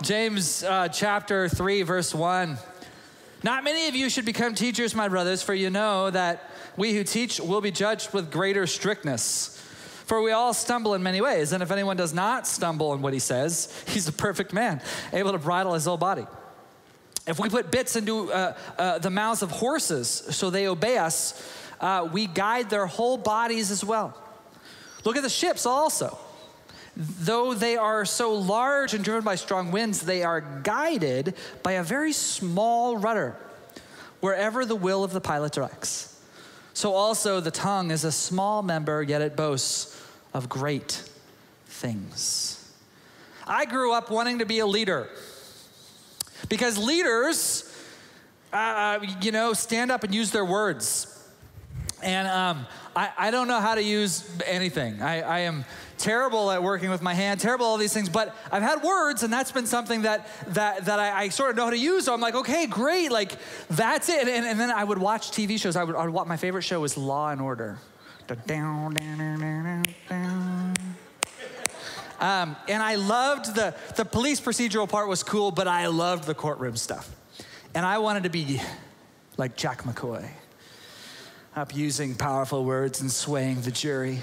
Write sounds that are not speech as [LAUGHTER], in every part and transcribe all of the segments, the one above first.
James uh, chapter 3, verse 1. Not many of you should become teachers, my brothers, for you know that we who teach will be judged with greater strictness. For we all stumble in many ways, and if anyone does not stumble in what he says, he's a perfect man, able to bridle his whole body. If we put bits into uh, uh, the mouths of horses so they obey us, uh, we guide their whole bodies as well. Look at the ships also. Though they are so large and driven by strong winds, they are guided by a very small rudder wherever the will of the pilot directs. So also the tongue is a small member, yet it boasts of great things. I grew up wanting to be a leader because leaders, uh, you know, stand up and use their words. And um, I, I, don't know how to use anything. I, I, am terrible at working with my hand, terrible at all these things, but I've had words, and that's been something that, that, that I, I sort of know how to use. So I'm like, okay, great, like, that's it. And, and then I would watch TV shows. I would, I would, my favorite show was Law and Order. Um, and I loved the, the police procedural part was cool, but I loved the courtroom stuff. And I wanted to be like Jack McCoy, up using powerful words and swaying the jury.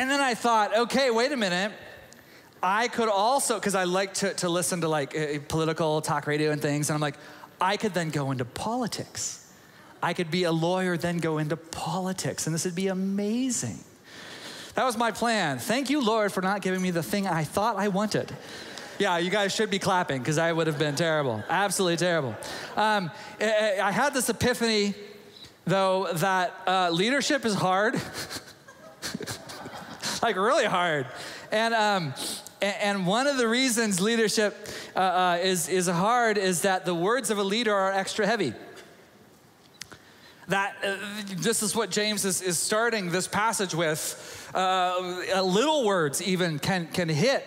And then I thought, okay, wait a minute. I could also, because I like to, to listen to like uh, political talk radio and things, and I'm like, I could then go into politics. I could be a lawyer, then go into politics, and this would be amazing. That was my plan. Thank you, Lord, for not giving me the thing I thought I wanted. Yeah, you guys should be clapping because I would have been terrible. Absolutely terrible. Um, I had this epiphany, though, that uh, leadership is hard. [LAUGHS] [LAUGHS] like, really hard. And, um, and one of the reasons leadership uh, uh, is, is hard is that the words of a leader are extra heavy that uh, this is what James is, is starting this passage with. Uh, little words even can, can hit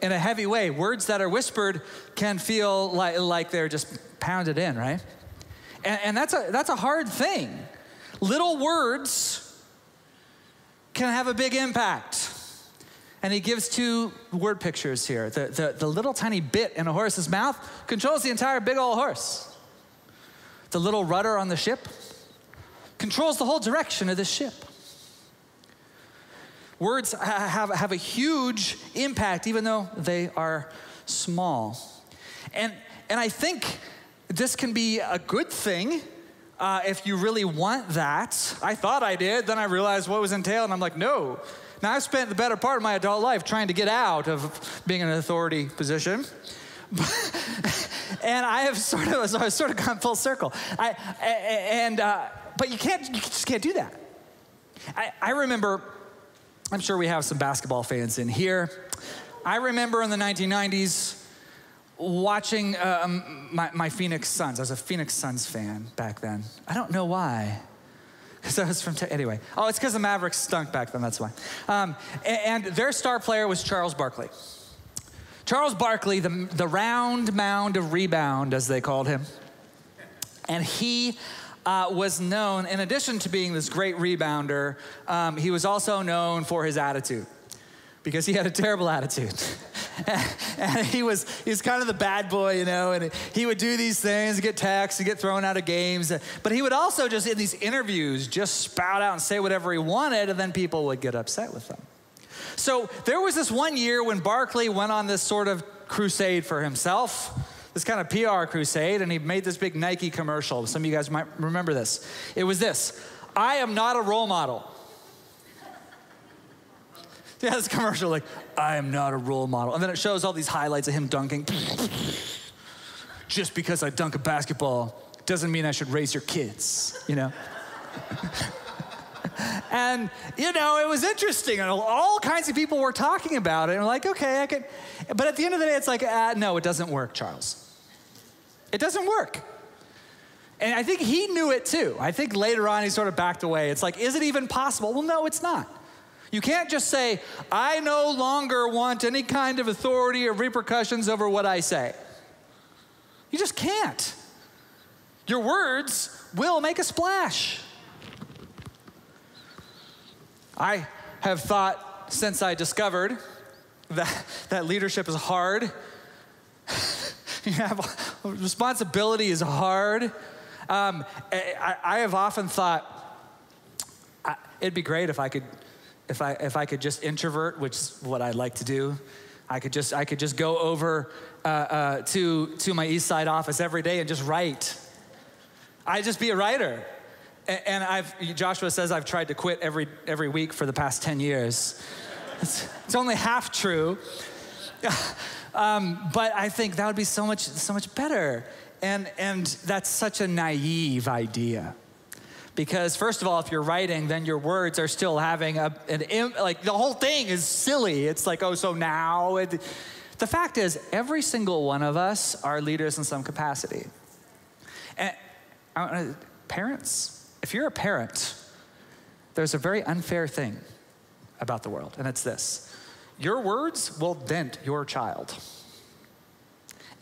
in a heavy way. Words that are whispered can feel like, like they're just pounded in, right? And, and that's, a, that's a hard thing. Little words can have a big impact. And he gives two word pictures here. The, the, the little tiny bit in a horse's mouth controls the entire big old horse. The little rudder on the ship controls the whole direction of the ship. Words have, have a huge impact, even though they are small. And, and I think this can be a good thing uh, if you really want that. I thought I did, then I realized what was entailed, and I'm like, no. Now, I've spent the better part of my adult life trying to get out of being in an authority position. [LAUGHS] and I have sort of, so I've sort of gone full circle. I, and, uh, but you can't, you just can't do that. I, I remember, I'm sure we have some basketball fans in here. I remember in the 1990s watching um, my, my Phoenix Suns. I was a Phoenix Suns fan back then. I don't know why. [LAUGHS] Because I was from, t- anyway. Oh, it's because the Mavericks stunk back then, that's why. Um, and, and their star player was Charles Barkley. Charles Barkley, the, the round mound of rebound, as they called him. And he uh, was known, in addition to being this great rebounder, um, he was also known for his attitude because he had a terrible attitude. [LAUGHS] and he was he was kind of the bad boy, you know, and he would do these things, get taxed, get thrown out of games. But he would also just in these interviews just spout out and say whatever he wanted, and then people would get upset with him. So there was this one year when Barkley went on this sort of crusade for himself this kind of PR crusade, and he made this big Nike commercial. Some of you guys might remember this. It was this I am not a role model. [LAUGHS] Yeah, this commercial, like, I am not a role model. And then it shows all these highlights of him dunking. Just because I dunk a basketball doesn't mean I should raise your kids, you know? [LAUGHS] and, you know, it was interesting. And all kinds of people were talking about it. And like, okay, I could. But at the end of the day, it's like, uh, no, it doesn't work, Charles. It doesn't work. And I think he knew it too. I think later on he sort of backed away. It's like, is it even possible? Well, no, it's not. You can't just say, I no longer want any kind of authority or repercussions over what I say. You just can't. Your words will make a splash. I have thought since I discovered that, that leadership is hard. [LAUGHS] you have responsibility is hard. Um, I, I, have often thought it'd be great if I could, if I if I could just introvert, which is what I'd like to do. I could just I could just go over uh, uh, to to my East Side office every day and just write. I'd just be a writer. And I've, Joshua says I've tried to quit every, every week for the past 10 years. It's, it's only half true. [LAUGHS] um, but I think that would be so much, so much better. And, and that's such a naive idea. Because, first of all, if you're writing, then your words are still having a, an, like, the whole thing is silly. It's like, oh, so now. It, the fact is, every single one of us are leaders in some capacity. And uh, parents, if you're a parent, there's a very unfair thing about the world, and it's this your words will dent your child.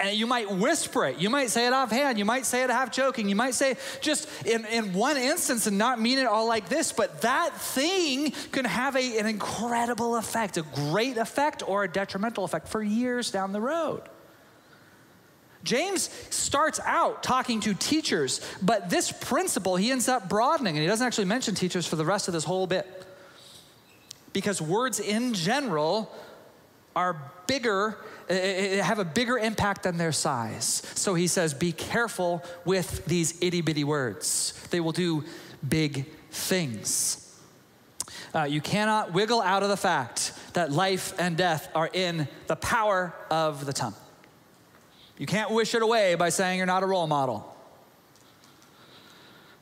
And you might whisper it. You might say it offhand. You might say it half joking. You might say just in, in one instance and not mean it all like this, but that thing can have a, an incredible effect, a great effect or a detrimental effect for years down the road. James starts out talking to teachers, but this principle he ends up broadening, and he doesn't actually mention teachers for the rest of this whole bit. Because words in general are bigger, eh, eh, eh, have a bigger impact than their size. So he says, be careful with these itty bitty words, they will do big things. Uh, you cannot wiggle out of the fact that life and death are in the power of the tongue. You can't wish it away by saying you're not a role model.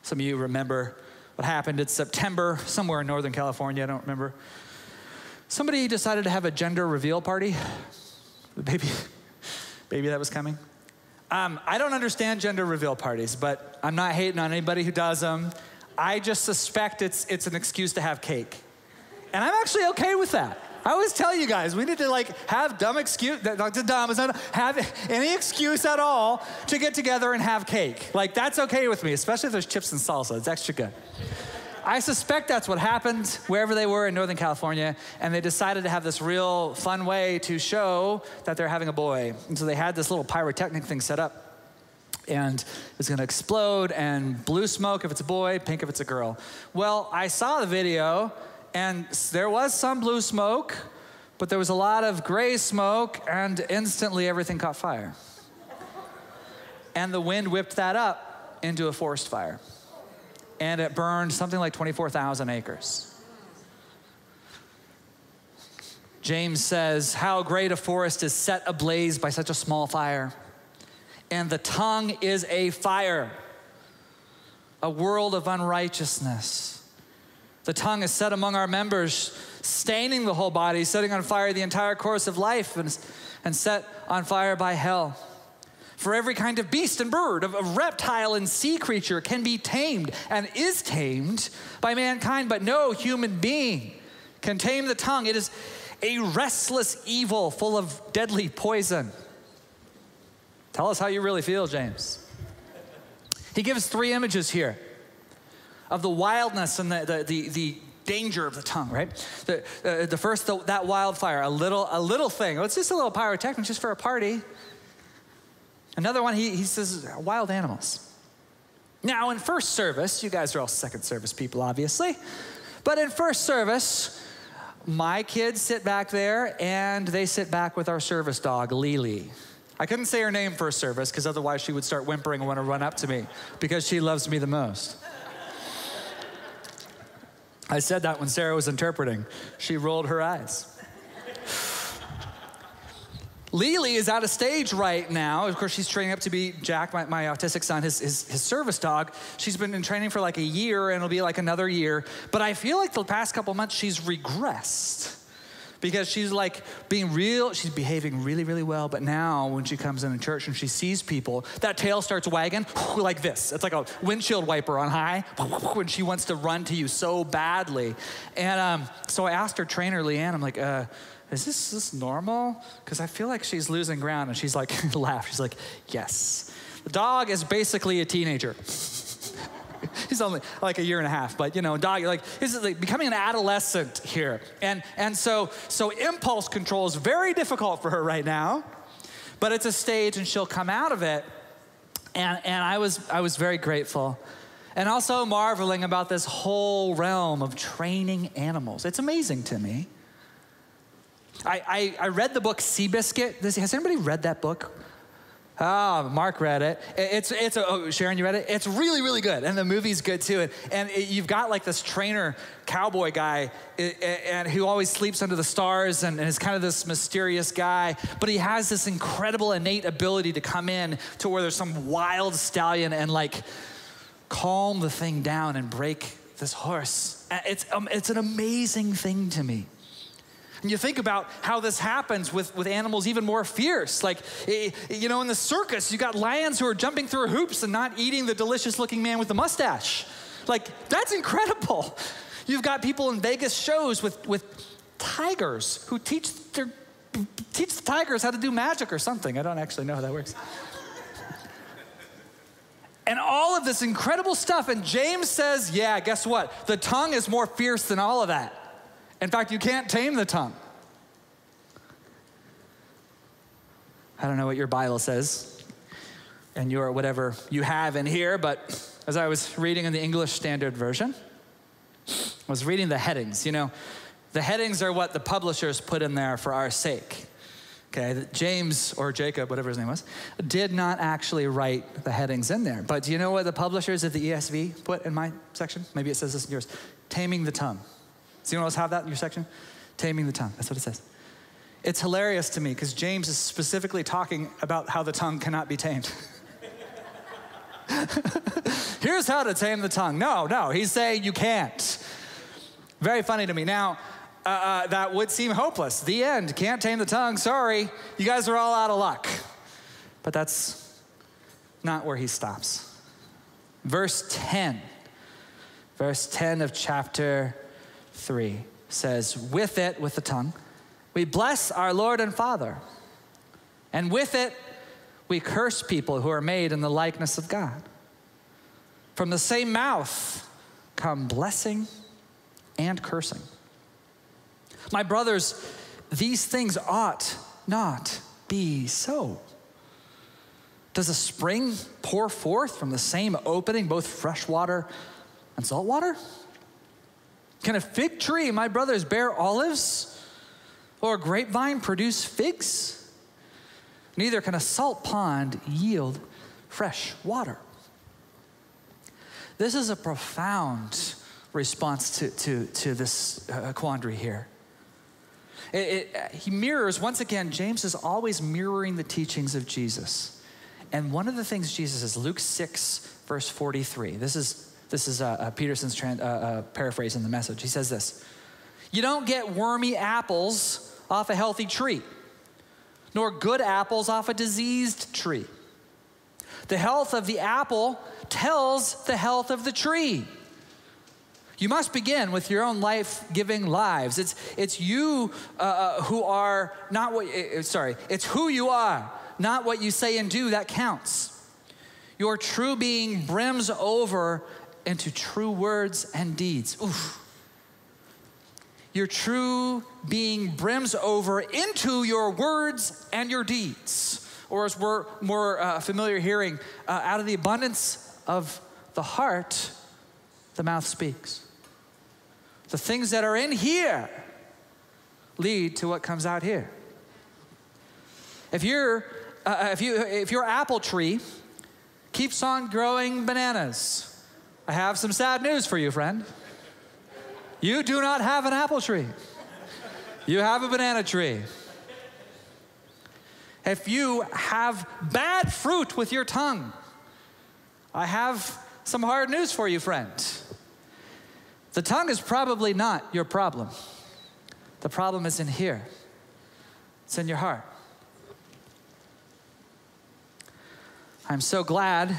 Some of you remember what happened in September, somewhere in Northern California, I don't remember. Somebody decided to have a gender reveal party. Baby, baby that was coming. Um, I don't understand gender reveal parties, but I'm not hating on anybody who does them. I just suspect it's, it's an excuse to have cake. And I'm actually okay with that. I always tell you guys, we need to like have dumb excuse, not dumb, it's not have any excuse at all to get together and have cake. Like that's okay with me, especially if there's chips and salsa. It's extra good. I suspect that's what happened wherever they were in Northern California, and they decided to have this real fun way to show that they're having a boy. And so they had this little pyrotechnic thing set up and it's gonna explode and blue smoke if it's a boy, pink if it's a girl. Well, I saw the video and there was some blue smoke, but there was a lot of gray smoke, and instantly everything caught fire. And the wind whipped that up into a forest fire. And it burned something like 24,000 acres. James says, How great a forest is set ablaze by such a small fire. And the tongue is a fire, a world of unrighteousness. The tongue is set among our members, staining the whole body, setting on fire the entire course of life, and, and set on fire by hell. For every kind of beast and bird, of, reptile and sea creature can be tamed and is tamed by mankind, but no human being can tame the tongue. It is a restless evil full of deadly poison. Tell us how you really feel, James. He gives three images here of the wildness and the, the, the, the danger of the tongue, right? The, uh, the first, the, that wildfire, a little, a little thing. Oh, it's just a little pyrotechnic, just for a party. Another one, he, he says wild animals. Now, in first service, you guys are all second service people, obviously, but in first service, my kids sit back there and they sit back with our service dog, Lily. I couldn't say her name first service because otherwise she would start whimpering and want to run up to me because she loves me the most. I said that when Sarah was interpreting. She rolled her eyes. Lily is out of stage right now. Of course, she's training up to be Jack, my, my autistic son, his, his, his, service dog. She's been in training for like a year, and it'll be like another year. But I feel like the past couple months, she's regressed because she's like being real, she's behaving really, really well. But now, when she comes in church and she sees people, that tail starts wagging [LAUGHS] like this. It's like a windshield wiper on high [LAUGHS] when she wants to run to you so badly. And um, so I asked her trainer, Leanne, I'm like, uh, is this, this normal? Because I feel like she's losing ground. And she's like, [LAUGHS] laugh. She's like, yes. The dog is basically a teenager. [LAUGHS] He's only like a year and a half, but you know, dog, like, he's like becoming an adolescent here. And, and so, so impulse control is very difficult for her right now, but it's a stage and she'll come out of it. And, and I, was, I was very grateful. And also marveling about this whole realm of training animals. It's amazing to me. I, I, I read the book Seabiscuit. Has anybody read that book? Oh, Mark read it. It's, it's a, oh, Sharon, you read it? It's really, really good. And the movie's good too. And, and it, you've got like this trainer cowboy guy and who always sleeps under the stars and, and is kind of this mysterious guy. But he has this incredible innate ability to come in to where there's some wild stallion and like calm the thing down and break this horse. It's, um, it's an amazing thing to me. And you think about how this happens with, with animals even more fierce. Like, you know, in the circus, you got lions who are jumping through hoops and not eating the delicious looking man with the mustache. Like, that's incredible. You've got people in Vegas shows with, with tigers who teach their teach the tigers how to do magic or something. I don't actually know how that works. and all of this incredible stuff. And James says, yeah, guess what? The tongue is more fierce than all of that. In fact, you can't tame the tongue. I don't know what your Bible says and your whatever you have in here, but as I was reading in the English Standard Version, I was reading the headings. You know, the headings are what the publishers put in there for our sake. Okay, James or Jacob, whatever his name was, did not actually write the headings in there. But do you know what the publishers of the ESV put in my section? Maybe it says this in yours Taming the Tongue. Does anyone else have that in your section? Taming the tongue. That's what it says. It's hilarious to me because James is specifically talking about how the tongue cannot be tamed. [LAUGHS] Here's how to tame the tongue. No, no, he's saying you can't. Very funny to me. Now, uh, uh, that would seem hopeless. The end. Can't tame the tongue. Sorry. You guys are all out of luck. But that's not where he stops. Verse 10. Verse 10 of chapter 3 says, With it, with the tongue, we bless our Lord and Father. And with it, we curse people who are made in the likeness of God. From the same mouth come blessing and cursing. My brothers, these things ought not be so. Does a spring pour forth from the same opening both fresh water and salt water? Can a fig tree, my brothers, bear olives? Or a grapevine produce figs? Neither can a salt pond yield fresh water. This is a profound response to, to, to this uh, quandary here. It, it, he mirrors, once again, James is always mirroring the teachings of Jesus. And one of the things Jesus says, Luke 6, verse 43, this is this is uh, uh, Peterson's uh, uh, paraphrase in the message. He says this You don't get wormy apples off a healthy tree, nor good apples off a diseased tree. The health of the apple tells the health of the tree. You must begin with your own life giving lives. It's, it's you uh, who are not what, uh, sorry, it's who you are, not what you say and do that counts. Your true being brims over into true words and deeds. Oof. Your true being brims over into your words and your deeds. Or as we're more uh, familiar hearing, uh, out of the abundance of the heart, the mouth speaks. The things that are in here lead to what comes out here. If, you uh, if, you, if your apple tree keeps on growing bananas, I have some sad news for you, friend. You do not have an apple tree, you have a banana tree. If you have bad fruit with your tongue, I have some hard news for you, friend. The tongue is probably not your problem. The problem is in here, it's in your heart. I'm so glad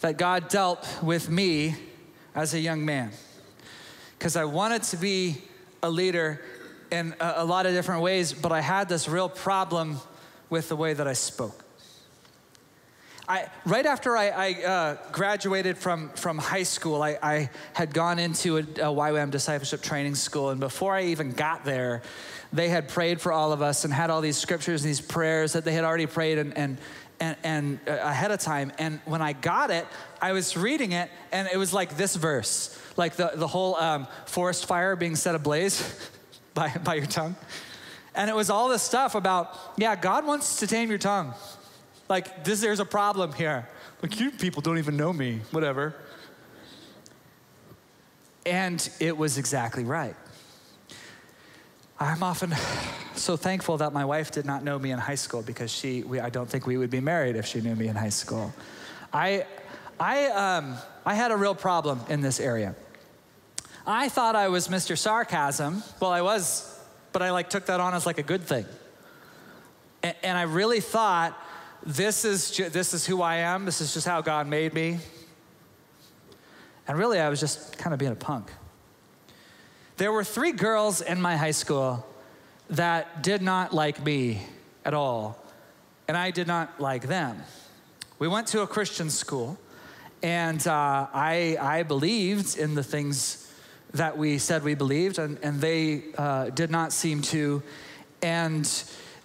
that God dealt with me as a young man. Because I wanted to be a leader in a, a, lot of different ways, but I had this real problem with the way that I spoke. I, right after I, I uh, graduated from, from high school, I, I had gone into a, a YWAM discipleship training school. And before I even got there, they had prayed for all of us and had all these scriptures and these prayers that they had already prayed and, and, and, and uh, ahead of time. And when I got it, I was reading it, and it was like this verse like the, the whole um, forest fire being set ablaze [LAUGHS] by, by your tongue. And it was all this stuff about, yeah, God wants to tame your tongue. Like, this, there's a problem here. Like, you people don't even know me, whatever. And it was exactly right. I'm often so thankful that my wife did not know me in high school because she, we, I don't think we would be married if she knew me in high school. I, I, um, I had a real problem in this area. I thought I was Mr. Sarcasm. Well, I was, but I like took that on as like a good thing. And, and I really thought this is ju- this is who I am. This is just how God made me. And really, I was just kind of being a punk. There were three girls in my high school that did not like me at all, and I did not like them. We went to a Christian school, and uh, I, I believed in the things that we said we believed, and, and they uh, did not seem to. And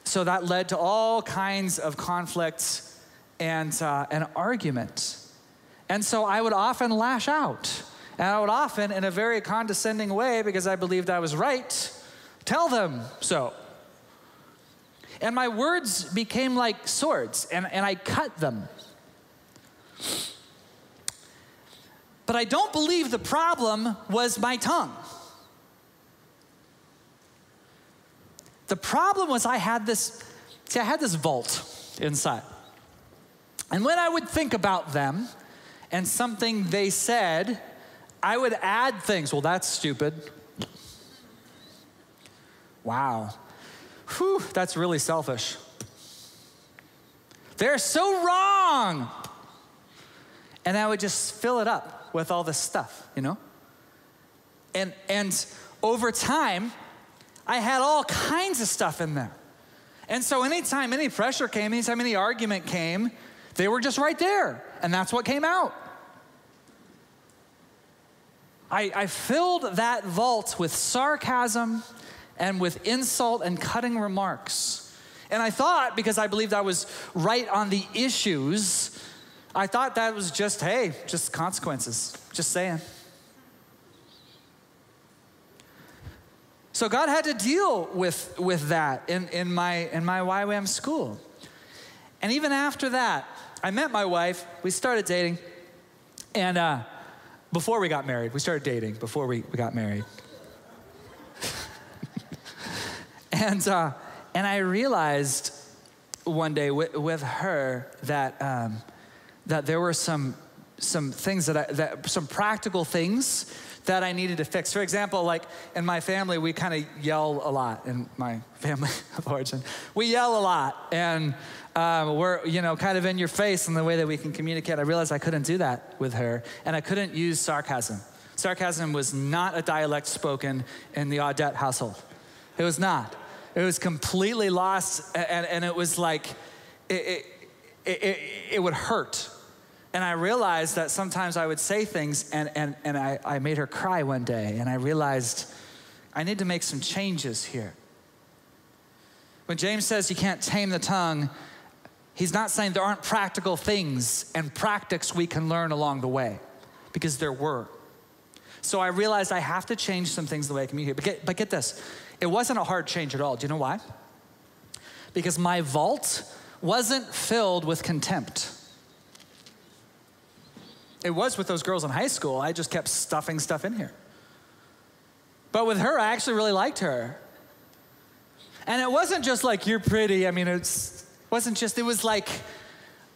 so that led to all kinds of conflicts and, uh, and argument. And so I would often lash out. And I would often, in a very condescending way, because I believed I was right, tell them so. And my words became like swords, and, and I cut them. But I don't believe the problem was my tongue. The problem was I had this, see, I had this vault inside. And when I would think about them and something they said, I would add things. Well, that's stupid. Wow. Whew, that's really selfish. They're so wrong. And I would just fill it up with all this stuff, you know? And, and over time, I had all kinds of stuff in there. And so anytime any pressure came, anytime any argument came, they were just right there. And that's what came out. I, I filled that vault with sarcasm and with insult and cutting remarks. And I thought, because I believed I was right on the issues, I thought that was just, hey, just consequences. Just saying. So God had to deal with, with that in, in, my, in my YWAM school. And even after that, I met my wife, we started dating, and uh, before we got married, we started dating before we, we got married. [LAUGHS] and, uh, and I realized one day with, with her that, um, that there were some, some things that, I, that, some practical things that I needed to fix. For example, like in my family, we kind of yell a lot in my family [LAUGHS] of origin. We yell a lot, and um, we're, you know, kind of in your face in the way that we can communicate. I realized I couldn't do that with her, and I couldn't use sarcasm. Sarcasm was not a dialect spoken in the Audette household. It was not. It was completely lost, and, and it was like, it, it, it, it would hurt and I realized that sometimes I would say things, and, and, and I, I made her cry one day, and I realized I need to make some changes here. When James says you can't tame the tongue, he's not saying there aren't practical things and practices we can learn along the way, because there were. So I realized I have to change some things the way I communicate. But get, but get this it wasn't a hard change at all. Do you know why? Because my vault wasn't filled with contempt. It was with those girls in high school. I just kept stuffing stuff in here. But with her, I actually really liked her. And it wasn't just like, you're pretty. I mean, it wasn't just, it was like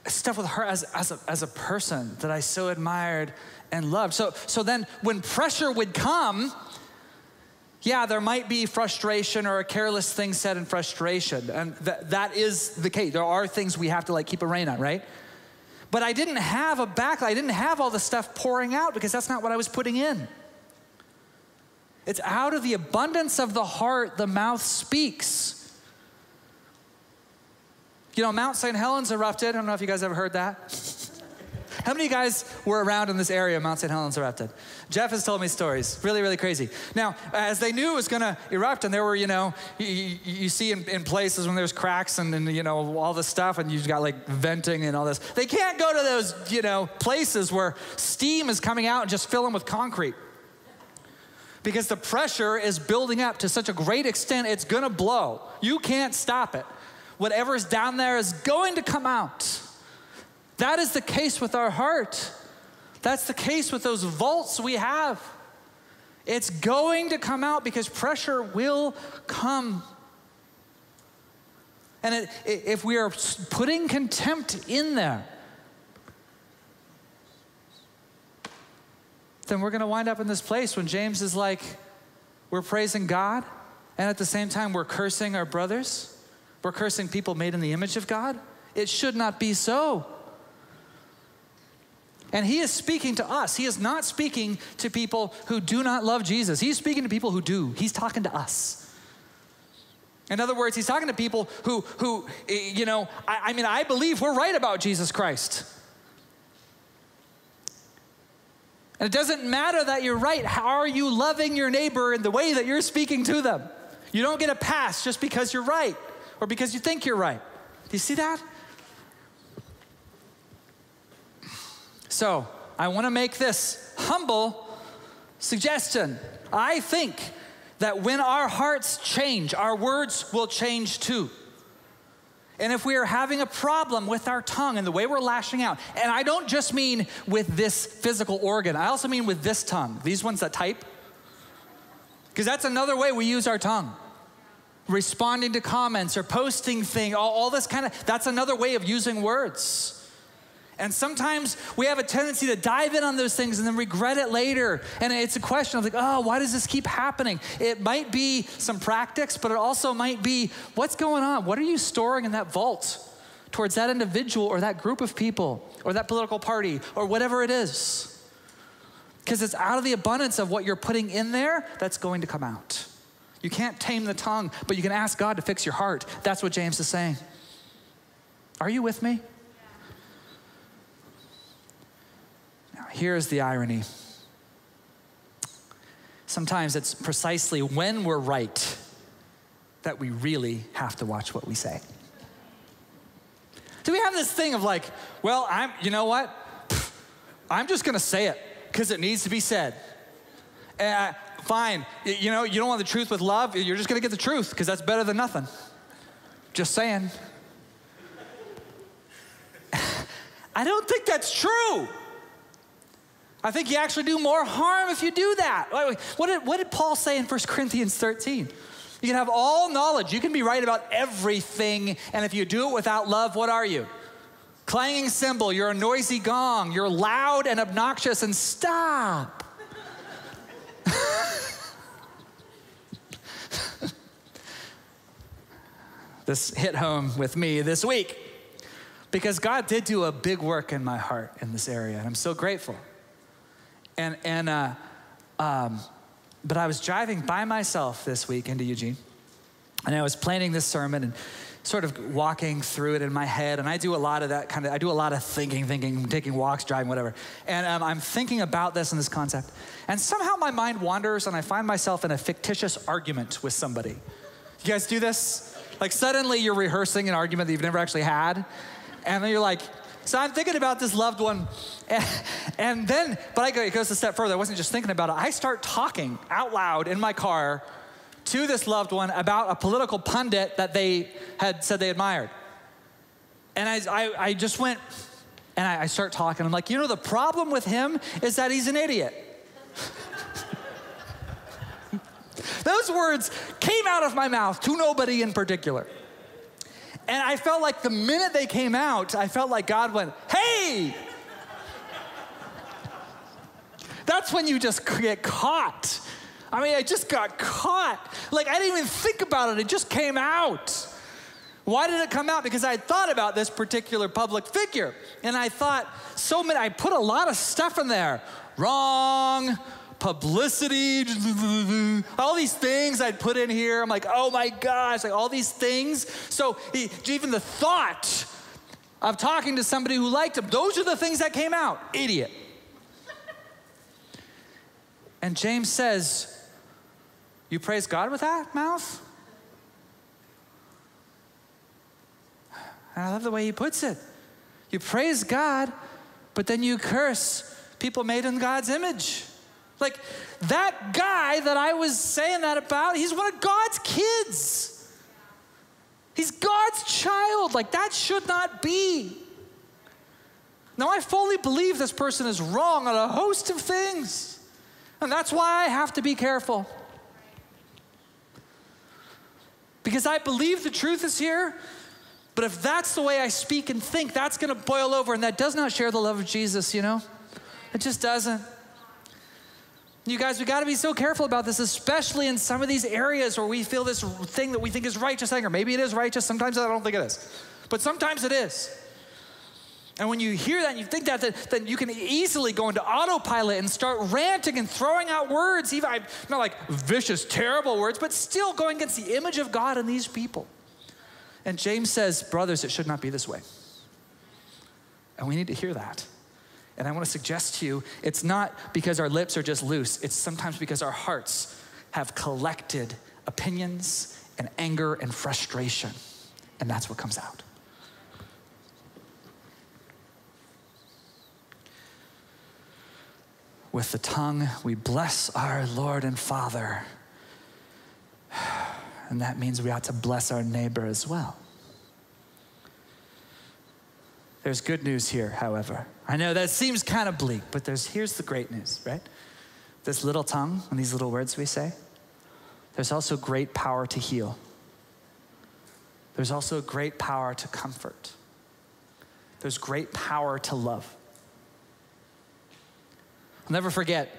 stuff with her as, as, a, as a person that I so admired and loved. So, so then when pressure would come, yeah, there might be frustration or a careless thing said in frustration. And th- that is the case. There are things we have to like keep a rein on, right? But I didn't have a backlight. I didn't have all the stuff pouring out because that's not what I was putting in. It's out of the abundance of the heart the mouth speaks. You know, Mount St. Helens erupted. I don't know if you guys ever heard that. How many of you guys were around in this area Mount St. Helens erupted? Jeff has told me stories. Really, really crazy. Now, as they knew it was going to erupt, and there were, you know, you, you see in, in, places when there's cracks and, and, you know, all this stuff, and you've got like venting and all this. They can't go to those, you know, places where steam is coming out and just fill them with concrete. Because the pressure is building up to such a great extent, it's going to blow. You can't stop it. Whatever's down there is going to come out. That is the case with our heart. That's the case with those vaults we have. It's going to come out because pressure will come. And it, if we are putting contempt in there, then we're going to wind up in this place when James is like, we're praising God, and at the same time, we're cursing our brothers. We're cursing people made in the image of God. It should not be so. And he is speaking to us. He is not speaking to people who do not love Jesus. He's speaking to people who do. He's talking to us. In other words, he's talking to people who, who you know, I, I mean, I believe we're right about Jesus Christ. And it doesn't matter that you're right. How are you loving your neighbor in the way that you're speaking to them? You don't get a pass just because you're right or because you think you're right. Do you see that? So, I want to make this humble suggestion. I think that when our hearts change, our words will change too. And if we are having a problem with our tongue and the way we're lashing out, and I don't just mean with this physical organ, I also mean with this tongue, these ones that type, because that's another way we use our tongue. Responding to comments or posting things, all, all this kind of, that's another way of using words. And sometimes we have a tendency to dive in on those things and then regret it later. And it's a question of like, oh, why does this keep happening? It might be some practice, but it also might be what's going on? What are you storing in that vault towards that individual or that group of people or that political party or whatever it is? Because it's out of the abundance of what you're putting in there that's going to come out. You can't tame the tongue, but you can ask God to fix your heart. That's what James is saying. Are you with me? Now, here's the irony. Sometimes it's precisely when we're right that we really have to watch what we say. Do we have this thing of like, well, I'm, you know what? I'm just gonna say it because it needs to be said. Uh, fine, you know, you don't want the truth with love, you're just gonna get the truth because that's better than nothing. Just saying. [LAUGHS] I don't think that's true. I think you actually do more harm if you do that. What did, what did Paul say in 1 Corinthians 13? You can have all knowledge, you can be right about everything, and if you do it without love, what are you? Clanging cymbal, you're a noisy gong, you're loud and obnoxious, and stop. This hit home with me this week because God did do a big work in my heart in this area, and I'm so grateful. And, and uh, um, but I was driving by myself this week into Eugene, and I was planning this sermon and sort of walking through it in my head. And I do a lot of that kind of, I do a lot of thinking, thinking, taking walks, driving, whatever. And um, I'm thinking about this and this concept. And somehow my mind wanders and I find myself in a fictitious argument with somebody. You guys do this? Like suddenly you're rehearsing an argument that you've never actually had. And then you're like, so I'm thinking about this loved one, [LAUGHS] and, then, but I go, it goes a step further. I wasn't just thinking about it. I start talking out loud in my car to this loved one about a political pundit that they had said they admired. And I, I, I just went, and I, I start talking. I'm like, you know, the problem with him is that he's an idiot. [LAUGHS] Those words came out of my mouth to nobody in particular. And I felt like the minute they came out, I felt like God went, hey! That's when you just get caught. I mean, I just got caught. Like, I didn't even think about it, it just came out. Why did it come out? Because I thought about this particular public figure. And I thought, so many, I put a lot of stuff in there. Wrong, publicity, all these things I'd put in here. I'm like, oh my gosh, like all these things. So even the thought of talking to somebody who liked him, those are the things that came out. Idiot. And James says, You praise God with that mouth? And I love the way he puts it. You praise God, but then you curse people made in God's image. Like that guy that I was saying that about, he's one of God's kids. He's God's child. Like that should not be. Now, I fully believe this person is wrong on a host of things. And that's why I have to be careful. Because I believe the truth is here, but if that's the way I speak and think, that's going to boil over, and that does not share the love of Jesus, you know? It just doesn't. You guys, we got to be so careful about this, especially in some of these areas where we feel this thing that we think is righteous anger. Maybe it is righteous, sometimes I don't think it is, but sometimes it is. And when you hear that and you think that, then, then you can easily go into autopilot and start ranting and throwing out words, even not like vicious, terrible words, but still going against the image of God in these people. And James says, Brothers, it should not be this way. And we need to hear that. And I want to suggest to you, it's not because our lips are just loose, it's sometimes because our hearts have collected opinions and anger and frustration. And that's what comes out. With the tongue, we bless our Lord and Father. [SIGHS] And that means we ought to bless our neighbor as well. There's good news here, however. I know that seems kind of bleak, but there's, here's the great news, right? This little tongue and these little words we say, there's also great power to heal. There's also great power to comfort. There's great power to love. I'll never forget,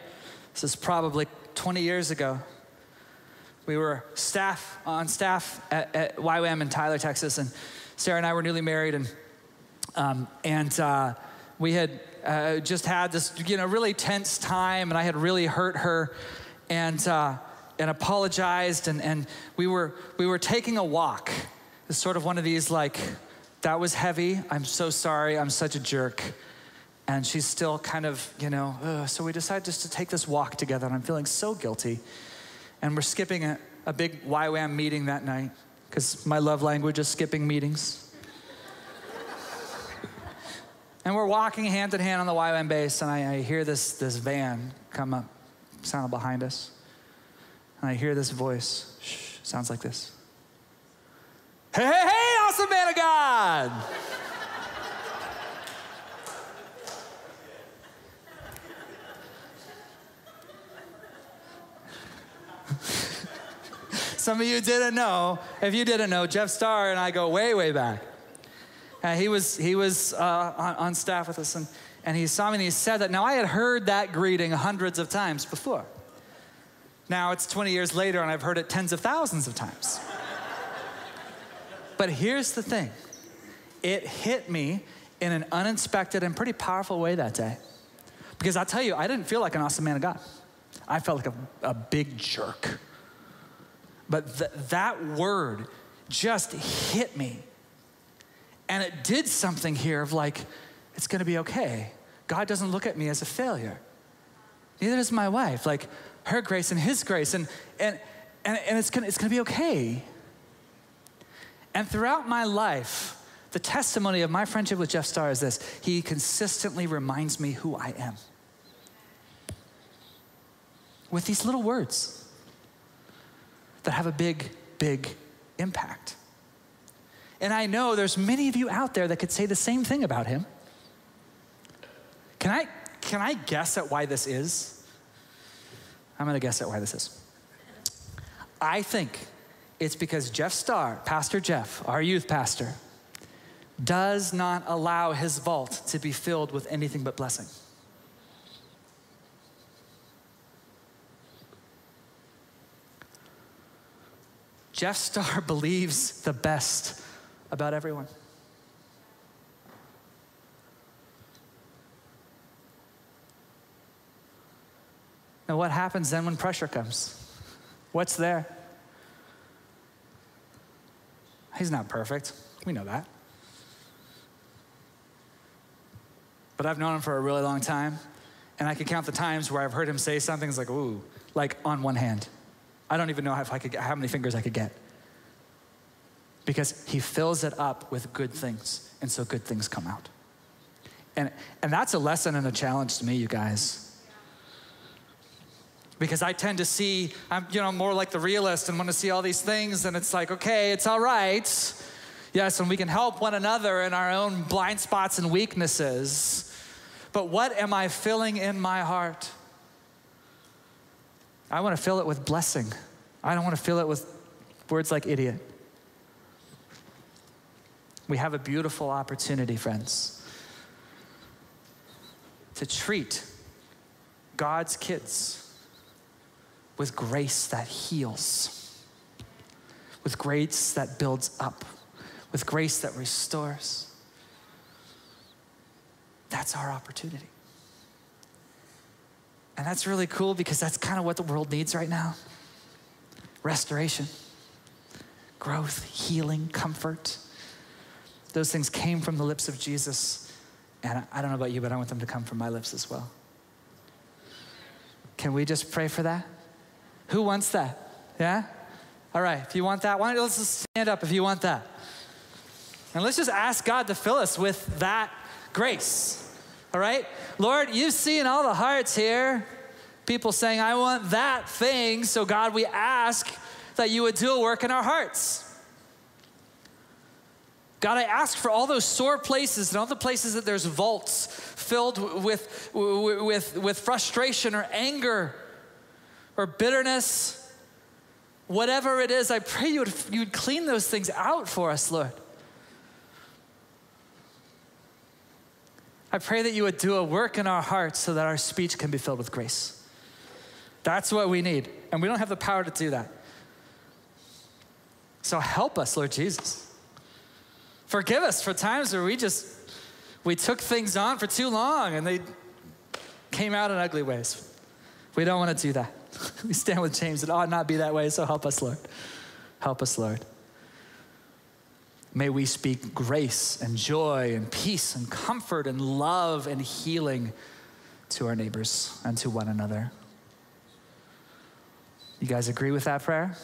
this is probably 20 years ago. We were staff on staff at, at YWAM in Tyler, Texas, and Sarah and I were newly married, and um, and uh, we had uh, just had this, you know, really tense time, and I had really hurt her, and uh, and apologized, and and we were we were taking a walk. It's sort of one of these like, that was heavy. I'm so sorry. I'm such a jerk. And she's still kind of, you know, Ugh. so we decided just to take this walk together, and I'm feeling so guilty. And we're skipping a, a big YWAM meeting that night because my love language is skipping meetings. And we're walking hand in hand on the YWAM base, and I, I hear this, this van come up, sound behind us. And I hear this voice, shh, sounds like this. Hey, hey, hey, awesome man of God! [LAUGHS] Some of you didn't know. If you didn't know, Jeff Starr and I go way, way back. He was, he was uh, on, on, staff with us, and, and he saw me and he said that. Now, I had heard that greeting hundreds of times before. Now it's 20 years later, and I've heard it tens of thousands of times. but here's the thing it hit me in an uninspected and pretty powerful way that day. Because I'll tell you, I didn't feel like an awesome man of God. I felt like a, a big jerk. But th- that word just hit me and it did something here of like, it's gonna be okay. God doesn't look at me as a failure. Neither does my wife. Like her grace and his grace. And and and, and it's gonna it's gonna be okay. And throughout my life, the testimony of my friendship with Jeff Starr is this he consistently reminds me who I am. With these little words that have a big, big impact. And I know there's many of you out there that could say the same thing about him. Can I, can I guess at why this is? I'm gonna guess at why this is. I think it's because Jeff Starr, Pastor Jeff, our youth pastor, does not allow his vault to be filled with anything but blessing. Jeff Starr [LAUGHS] believes the best about everyone. And what happens then when pressure comes? What's there? He's not perfect. We know that. But I've known him for a really long time, and I can count the times where I've heard him say something. It's like, ooh, like on one hand. I don't even know if I could, how many fingers I could get. Because he fills it up with good things, and so good things come out. And, and that's a lesson and a challenge to me, you guys because I tend to see, I'm you know more like the realist and want to see all these things, and it's like, okay, it's all right. Yes, and we can help one another in our own blind spots and weaknesses. But what am I filling in my heart? I want to fill it with blessing. I don't want to fill it with words like idiot. We have a beautiful opportunity, friends, to treat God's kids with grace that heals, with grace that builds up, with grace that restores. That's our opportunity. And that's really cool because that's kind of what the world needs right now restoration, growth, healing, comfort. Those things came from the lips of Jesus. And I don't know about you, but I want them to come from my lips as well. Can we just pray for that? Who wants that? Yeah? All right, if you want that, why don't let's just stand up if you want that. And let's just ask God to fill us with that grace. All right? Lord, you've seen all the hearts here. People saying, I want that thing. So, God, we ask that you would do a work in our hearts. God, I ask for all those sore places and all the places that there's vaults filled with, with, with frustration or anger or bitterness, whatever it is, I pray you would, you would clean those things out for us, Lord. I pray that you would do a work in our hearts so that our speech can be filled with grace. That's what we need, and we don't have the power to do that. So help us, Lord Jesus. Forgive us for times where we just we took things on for too long and they came out in ugly ways. We don't want to do that. [LAUGHS] we stand with James. It ought not be that way, so help us, Lord. Help us, Lord. May we speak grace and joy and peace and comfort and love and healing to our neighbors and to one another. You guys agree with that prayer?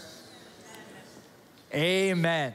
Amen.